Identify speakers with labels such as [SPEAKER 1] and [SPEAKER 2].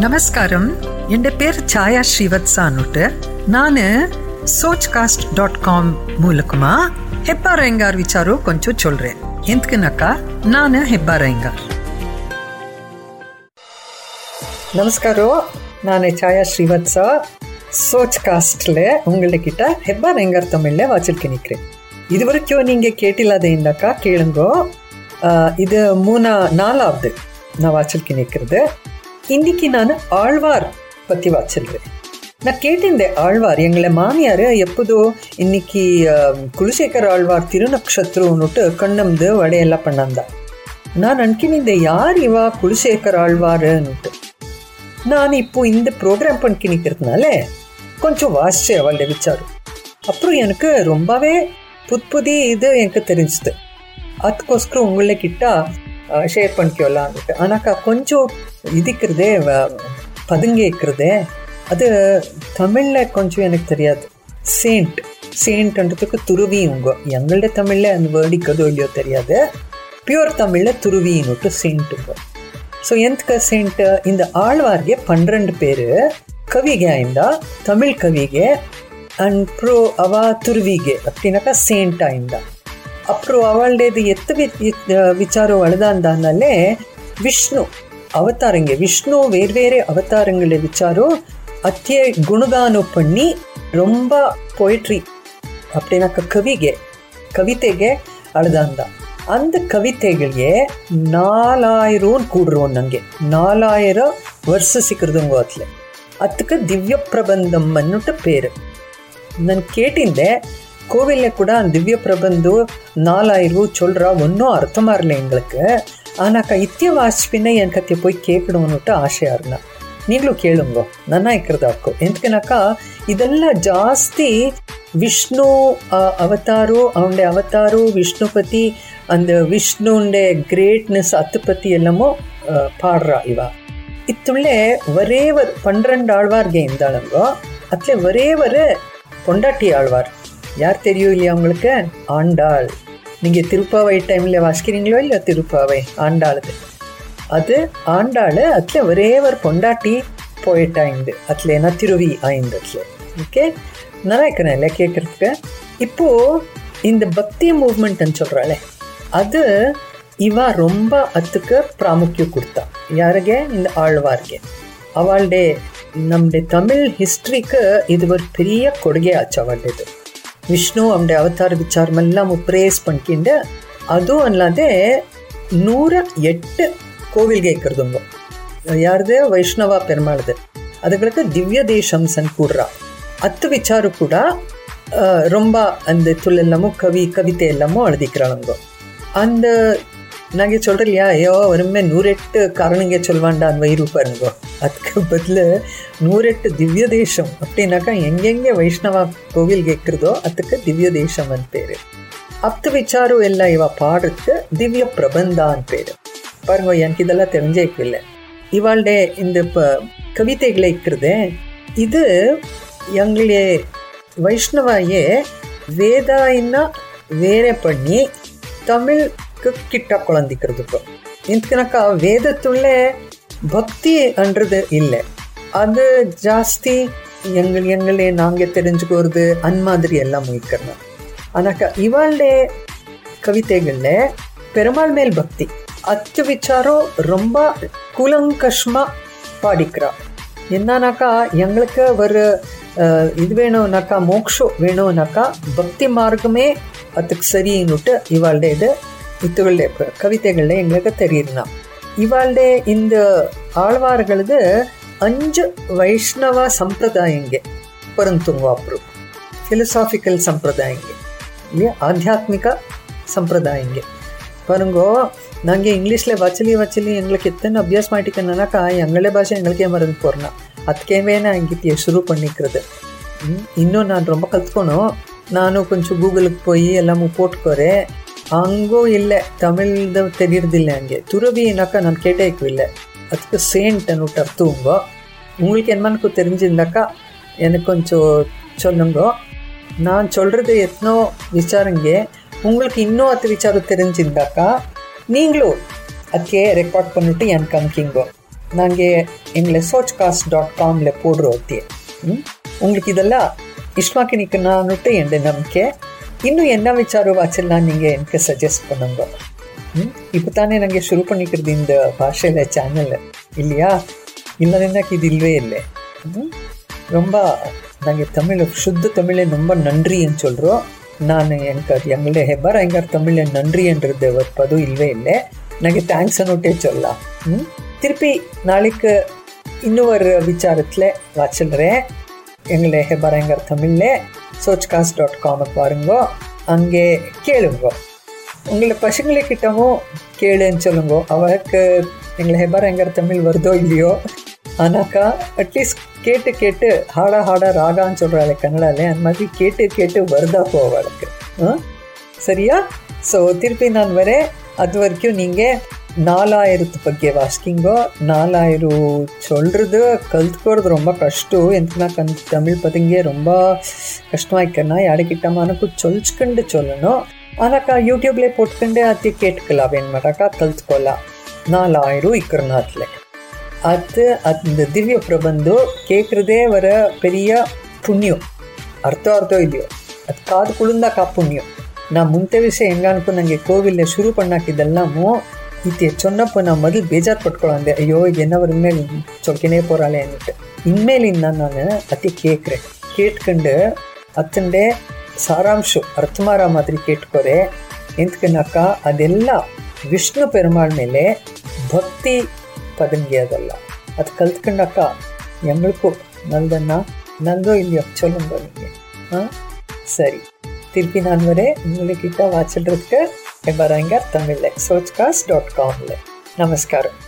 [SPEAKER 1] നമസ്കാരം എൻ്റെ പേര് ഛായ ശ്രീവത്സ എന്നിട്ട് ഞാൻ சோச் காஸ்ட் டாட் காம் மூலக்குமா. ஹெப்பா ரயங்கார் விசாரோ கொஞ்சம் சொல்றேன். எந்தக்குனாக்கா? நான் ஹெப்பா ரயங்கார். நமஸ்காரோ நான் சாயா ஸ்ரீவத்சா. சோச் காஸ்ட்ல உங்கள்கிட்ட ஹெப்பா ரயங்கார் தமிழ்ல வாச்சிருக்க நிற்கிறேன் இது வரைக்கும் நீங்கள் கேட்டில்லாதேன்னாக்கா கேளுங்கோ. இது மூணா நாலாவது நான் வாச்சிருக்க நிற்கிறது இன்னைக்கு நான் ஆழ்வார் பத்தி வாச்சிருக்கேன் நான் கேட்டிருந்தேன் ஆழ்வார் எங்களை மாமியார் எப்போதோ இன்னைக்கு குலசேகர் ஆழ்வார் திருநக்ஷத்ருன்னுட்டு கண்ணம்து வடையெல்லாம் பண்ணாந்தா. நான் அன்கினிந்த யார் இவா குலசேகர் ஆழ்வாருன்னுட்டு. நான் இப்போ இந்த ப்ரோக்ராம் பண்ணி நிற்கிறதுனால கொஞ்சம் வாசிச்சு அவளுடைய விச்சாரு அப்புறம் எனக்கு ரொம்பவே புது புது இது எனக்கு தெரிஞ்சுது. அதுக்கோஸ்கரம் உங்களை கிட்ட ஷேர் பண்ணிக்கலான்ட்டு ஆனாக்கா கொஞ்சம் இதுக்கிறதே பதுங்கி அது தமிழில் கொஞ்சம் எனக்கு தெரியாது. சேண்ட் சேண்ட்ன்றதுக்கு துருவி துருவியுங்க எங்களோட தமிழில் அந்த வேர்டி கதோ இல்லையோ தெரியாது. பியூர் தமிழில் துருவின்னுட்டு சேண்ட்டுங்க ஸோ எந்தக்க சேண்ட் இந்த ஆழ்வார்கே பன்னிரண்டு பேர் கவிகே ಇಂದ தமிழ் கவிகே அண்ட் ப்ரோ அவா துருவிகே. அப்படின்னாக்கா சேண்டாக இருந்தால் ಅಪ್ರು ಅವಳದೇದು ಎತ್ತ ವಿಚಾರ ಅಳದ ವಿಷ್ಣು ಅವತಾರಂಗೆ, ವಿಷ್ಣು ಬೇರೆ ಬೇರೆ ಅವತಾರಗಳ ವಿಚಾರ, ಅತ್ಯ ಗುಣಗಾನು ಪಣ್ಣಿ ರೊಂಬ ಪೊಯೆಟ್ರಿ ಅಪ್ಪೇನಕ ಕವಿಗೆ, ಕವಿತೆಗೆ ಅಳದಂದ ಅಂದ. ಕವಿತೆಗಳಿಗೆ ನಾಲಾಯರು ಕೂಡ್ರು ನಂಗೆ. ನಾಲಾಯರ ವರ್ಷ ಸಿಕ್ಕಿರ್ದಂಗು ಅತ್ಲೆ ಅತ್ಕ ದಿವ್ಯ ಪ್ರಬಂಧಮ್ ಪೇರು. ನನ್ನ ಕೇಟಿಂದೆ கோவிலில் கூட அந்த திவ்ய பிரபந்து நாலாயிரம் சொல்கிறா ஒன்றும் அர்த்தமாக இல்லை எங்களுக்கு ஆனாக்கா இத்திய வாசிப்பின்ன என் கத்தியை போய் கேட்கணும்னுட்டு ஆசையாக இருந்தான் நீங்களும் ಕೇಳುಂಗೋ ನನ್ನ ಇಕ್ಕರದಾಕು ಎಂತಕನಕ ಇದೆಲ್ಲ ಜಾಸ್ತಿ ವಿಷ್ಣು ಅವತಾರೋ ಅವನೇ ಅವತಾರೋ ವಿಷ್ಣುಪತಿ ಅಂದ ವಿಷ್ಣುಂಡೆ ಗ್ರೇಟ್ನೆಸ್ ಅತ್ತಪತಿ ಎಲ್ಲಮೋ ಪಾಡ್ರ ಇವ ಇತ್ತುಳ್ಳೆ ವರೇವರ್ ಪನ್ನೆಂಡು ಆಳ್ವಾರ್ಗೆ ಇಂದಾಳಂಗೋ ಅತ್ಲೆ ವರೇವರ ಪೊಂಡಾಟಿ ಆಳ್ವಾರ್ யார் தெரியும் இல்லையா உங்களுக்கு? ஆண்டாள். நீங்கள் திருப்பாவை டைமில் வாசிக்கிறீங்களோ இல்லை திருப்பாவை? ஆண்டாளுக்கு. அது ஆண்டாள் அதில் ஒரே ஒரு பொண்டாட்டி போயிட் ஆயிந்து அதில் என்ன? திருவி ஆயிந்து அதில். ஓகே நல்லா இருக்கிறேன் இல்லை கேட்குறதுக்கு. இப்போது இந்த பக்தி மூவ்மெண்ட்னு சொல்கிறாளே அது இவ ரொம்ப அத்துக்கு பிராமுக்கியம் கொடுத்தா. யாருகே இந்த ஆழ்வார்க்கே. அவளுடைய நம்முடைய தமிழ் ஹிஸ்ட்ரிக்கு இது ஒரு பெரிய கொடுகை ஆச்சு அவளுடையது. விஷ்ணு ವಿಷ್ಣು ಅವನ ಅವತಾರ ವಿಚಾರಮೆಲ್ಲ பிரேஸ் ಪಣ್ಕಿಂಡ அதுவும் ಅಲ್ಲದೆ ನೂರ எட்டு கோவில் இருக்கிறதுங்க யாருது வைஷ்ணவா பெருமாளுது அதுகளுக்கு திவ்ய தேசம் கூடுறா அத்து விச்சாரு கூட ரொம்ப அந்த துள்ளெல்லாமும் கவி கவிதை எல்லாமும் எழுதிக்கிறாளுங்க அந்த நாங்க சொல்றோம் இல்லையா ஐயோ ஒருமே நூறெட்டு காரணங்க சொல்வாண்டான் வயிறு பாருங்க. அதுக்கு பதில் நூறெட்டு திவ்ய தேசம் அப்படின்னாக்கா எங்கெங்கே வைஷ்ணவ கோவில் கேட்குறதோ அதுக்கு திவ்ய தேசம் பேரு. அப்து விசாரம் எல்லாம் இவ பாடுறதுக்கு திவ்ய பிரபந்தான் பேரு. பாருங்க எனக்கு இதெல்லாம் தெரிஞ்சேக்கு இல்லை இவாளுடைய இந்த இப்போ கவிதைகளை இருக்கிறதே இது எங்களே வைஷ்ணவாயே வேதாயின்னா வேற பண்ணி தமிழ் கிட்ட ಇಂತನಕ ವೇದ ತುಳ್ಳೆ பக்தி என்றது இல்லை. அது ಜಾಸ್ತಿ எங்கள் எங்களே நாங்கள் தெரிஞ்சுக்கிறது அன் மாதிரி எல்லாம் முயற்கிறோம் ஆனாக்கா இவாளுடைய கவிதைகளில் பெருமாள் மேல் பக்தி அத்து விச்சாரம் ரொம்ப கூலங்கஷ்மாக பாடிக்கிறா. என்னன்னாக்கா எங்களுக்கு ஒரு இது வேணும்னாக்கா மோக்ஷம் வேணும்னாக்கா பக்தி மார்க்கமே அதுக்கு சரின்னுட்டு இவாளுடைய இது இத்துகளுடைய கவிதைகளில் எங்களுக்கு தெரியுதுனா இவாளுடைய இந்த ஆழ்வார்களது அஞ்சு வைஷ்ணவ ಸಂಪ್ರದಾಯಂಗೆ ಪರಂತುಂಗು ಅಪ್ರು ಫಿಲಸಾಫಿಕಲ್ ಸಂಪ್ರದಾಯಂಗೆ ಇಲ್ಲಿ ಆಧ್ಯಾತ್ಮಿಕ ಸಂಪ್ರದಾಯಂಗೆ பாருங்கோ நாங்கள் இங்கிலீஷில் வச்சலி வச்சலி எங்களுக்கு எத்தனை அபியாஸ் மாட்டிக்கணுனாக்கா எங்களே பாஷை எங்களுக்கே மறந்து போறனா அதுக்கேவே நான் இங்கிட்டிய ಶುರು பண்ணிக்கிறது ம், இன்னும் நான் ரொம்ப கற்றுக்கணும் நானும் கொஞ்சம் கூகுளுக்கு போய் எல்லாமே போட்டுக்கோறேன் அங்கோ இல்லை தமிழ்து தெரியறதில்ல அங்கே துறவினாக்கா நான் கேட்டேக்கும் இல்லை அதுக்கு சேண்ட் அன்னுட்டு அர்த்தவங்க உங்களுக்கு என்னன்னு தெரிஞ்சிருந்தாக்கா எனக்கு கொஞ்சம் சொல்லுங்க நான் சொல்கிறது எத்தனோ விசாரங்க உங்களுக்கு இன்னும் அது விசாரம் தெரிஞ்சிருந்தாக்கா நீங்களும் ಅದಕ್ಕೆ ರೆಕಾರ್ಡ್ பண்ணிட்டு எனக்கு அனுப்பிங்கோ நாங்கள் எங்களை சோச் காஸ்ட் டாட் காமில் போடுறோம் ஒத்தியே ம்? உங்களுக்கு இதெல்லாம் ಇಷ್ಟವಾಕಿ ನಿಕ್ಕನಾನುಟ್ಟು ಎಂಡೆ ನಂಬಿಕೆ ಇನ್ನು என்ன ವಿಚಾರ ವಾಚೆಲ್ಲ நீங்கள் எனக்கு சஜஸ்ட் பண்ணுங்க ம் இப்போ தானே நாங்கள் ಶುರು பண்ணிக்கிறது இந்த பாஷையில் சேனல் இல்லையா இல்லைன்னா இது இல்லவே இல்லை ம்? ரொம்ப நாங்கள் தமிழ் சுத்த தமிழை ரொம்ப நன்றின்னு சொல்கிறோம் நான் எனக்கு அது எங்களுடைய ಹೆಬ್ಬಾರ ಹೆಂಗಾರ ತಮಿಳ ನನ್ರಿ என்றது ಪದು ಇಲ್ವೇ ಇಲ್ಲೇ ನನಗೆ ಥ್ಯಾಂಕ್ಸ್ ಅನ್ನೋಟೇ சொல்லலாம் ம் திருப்பி நாளைக்கு இன்னொரு விசாரத்தில் வாச்சிடுறேன் எங்களை ஹெபரங்கர் தமிழில் சோச்காஸ்ட் டாட் காமை பாருங்க. அங்கே கேளுங்க. உங்களை பசங்களுக்கிட்டவும் கேளுன்னு சொல்லுங்க. அவருக்கு எங்களை ஹெபரங்கர் தமிழ் வருதோ இல்லையோ? ஆனாக்கா அட்லீஸ்ட் கேட்டு கேட்டு ஹாடா ஹாடா ராகான்னு சொல்கிறாள் கன்னடாலே. அந்த மாதிரி கேட்டு கேட்டு வருதா போவாளுக்கு ஆ? சரியா? ஸோ திருப்பி நான் வரேன். அது வரைக்கும் நீங்கள் ನಾಲಾಯಿರತ್ತು ಬಗ್ಗೆ ವಾಸ್ಕಿಂಗು ನಾಲಾಯಿರು சொல்கிறது கற்றுக்கிறது ரொம்ப கஷ்டம் எந்தனாக்க அந்த தமிழ் பதுங்க ரொம்ப கஷ்டமாய்க்கன்னா யாருக்கிட்ட மனக்கு சொல்ச்சுக்கண்டு சொல்லணும். ஆனாக்கா யூடியூப்லேயே போட்டுக்கண்டு அது கேட்டுக்கலாம் வேணுமாட்டாக்கா கற்றுக்கொள்ளலாம் நாலாயிரம் இக்கிறநாத்தில் அது அந்த திவ்ய பிரபந்தம் கேட்குறதே வர பெரிய புண்ணியம். அர்த்தம் அர்த்தம் இல்லையோ? அது காது குளிர்ந்தாக்கா புண்ணியம். நான் முந்த விஷயம் எங்க அனுப்பு நாங்கள் கோவிலில் சுரு பண்ணாக்கிதெல்லாமும் இது சொன்னப்போ நான் முதல் ಬೇಜಾರು ಪಟ್ಕೊಳ್ಳಂದೆ ಅಯ್ಯೋ ಏನವ್ರ ಇನ್ಮೇಲೆ ಚೊಲ್ಕೆನೇ போகிறாளே ಅನ್ನಿಟ್ಟು ಇನ್ಮೇಲಿಂದ ನಾನು ಅತಿ ಕೇಳ್ಕ್ರೆ ಕೇಟ್ಕೊಂಡು ಅತ್ತಂಡೆ ಸಾರಾಂಶ ಅರ್ಥಮಾರ ಮಾದರಿ ಕೇಟ್ಕೊರೆ ಎಂತ್ಕನಾಕ ಅದೆಲ್ಲ ವಿಷ್ಣು ಪೆರುಮಾಳ್ ಮೇಲೆ ಭಕ್ತಿ ಪದಂಗಿ ಅದಲ್ಲ ಅದು ಕಲ್ತ್ಕೊಂಡಾಕ எங்களுக்கோ நல்லதன்னா நல்லதோ இல்லையோ சொல்லுங்க நீங்கள் ஆ சரி திருப்பி நான் வரேன் உங்கள்கிட்ட வாச்சிடுறதுக்கு எபரங்கர் தமிழில் சோச்காஸ் டாட் காமில் நமஸ்காரம்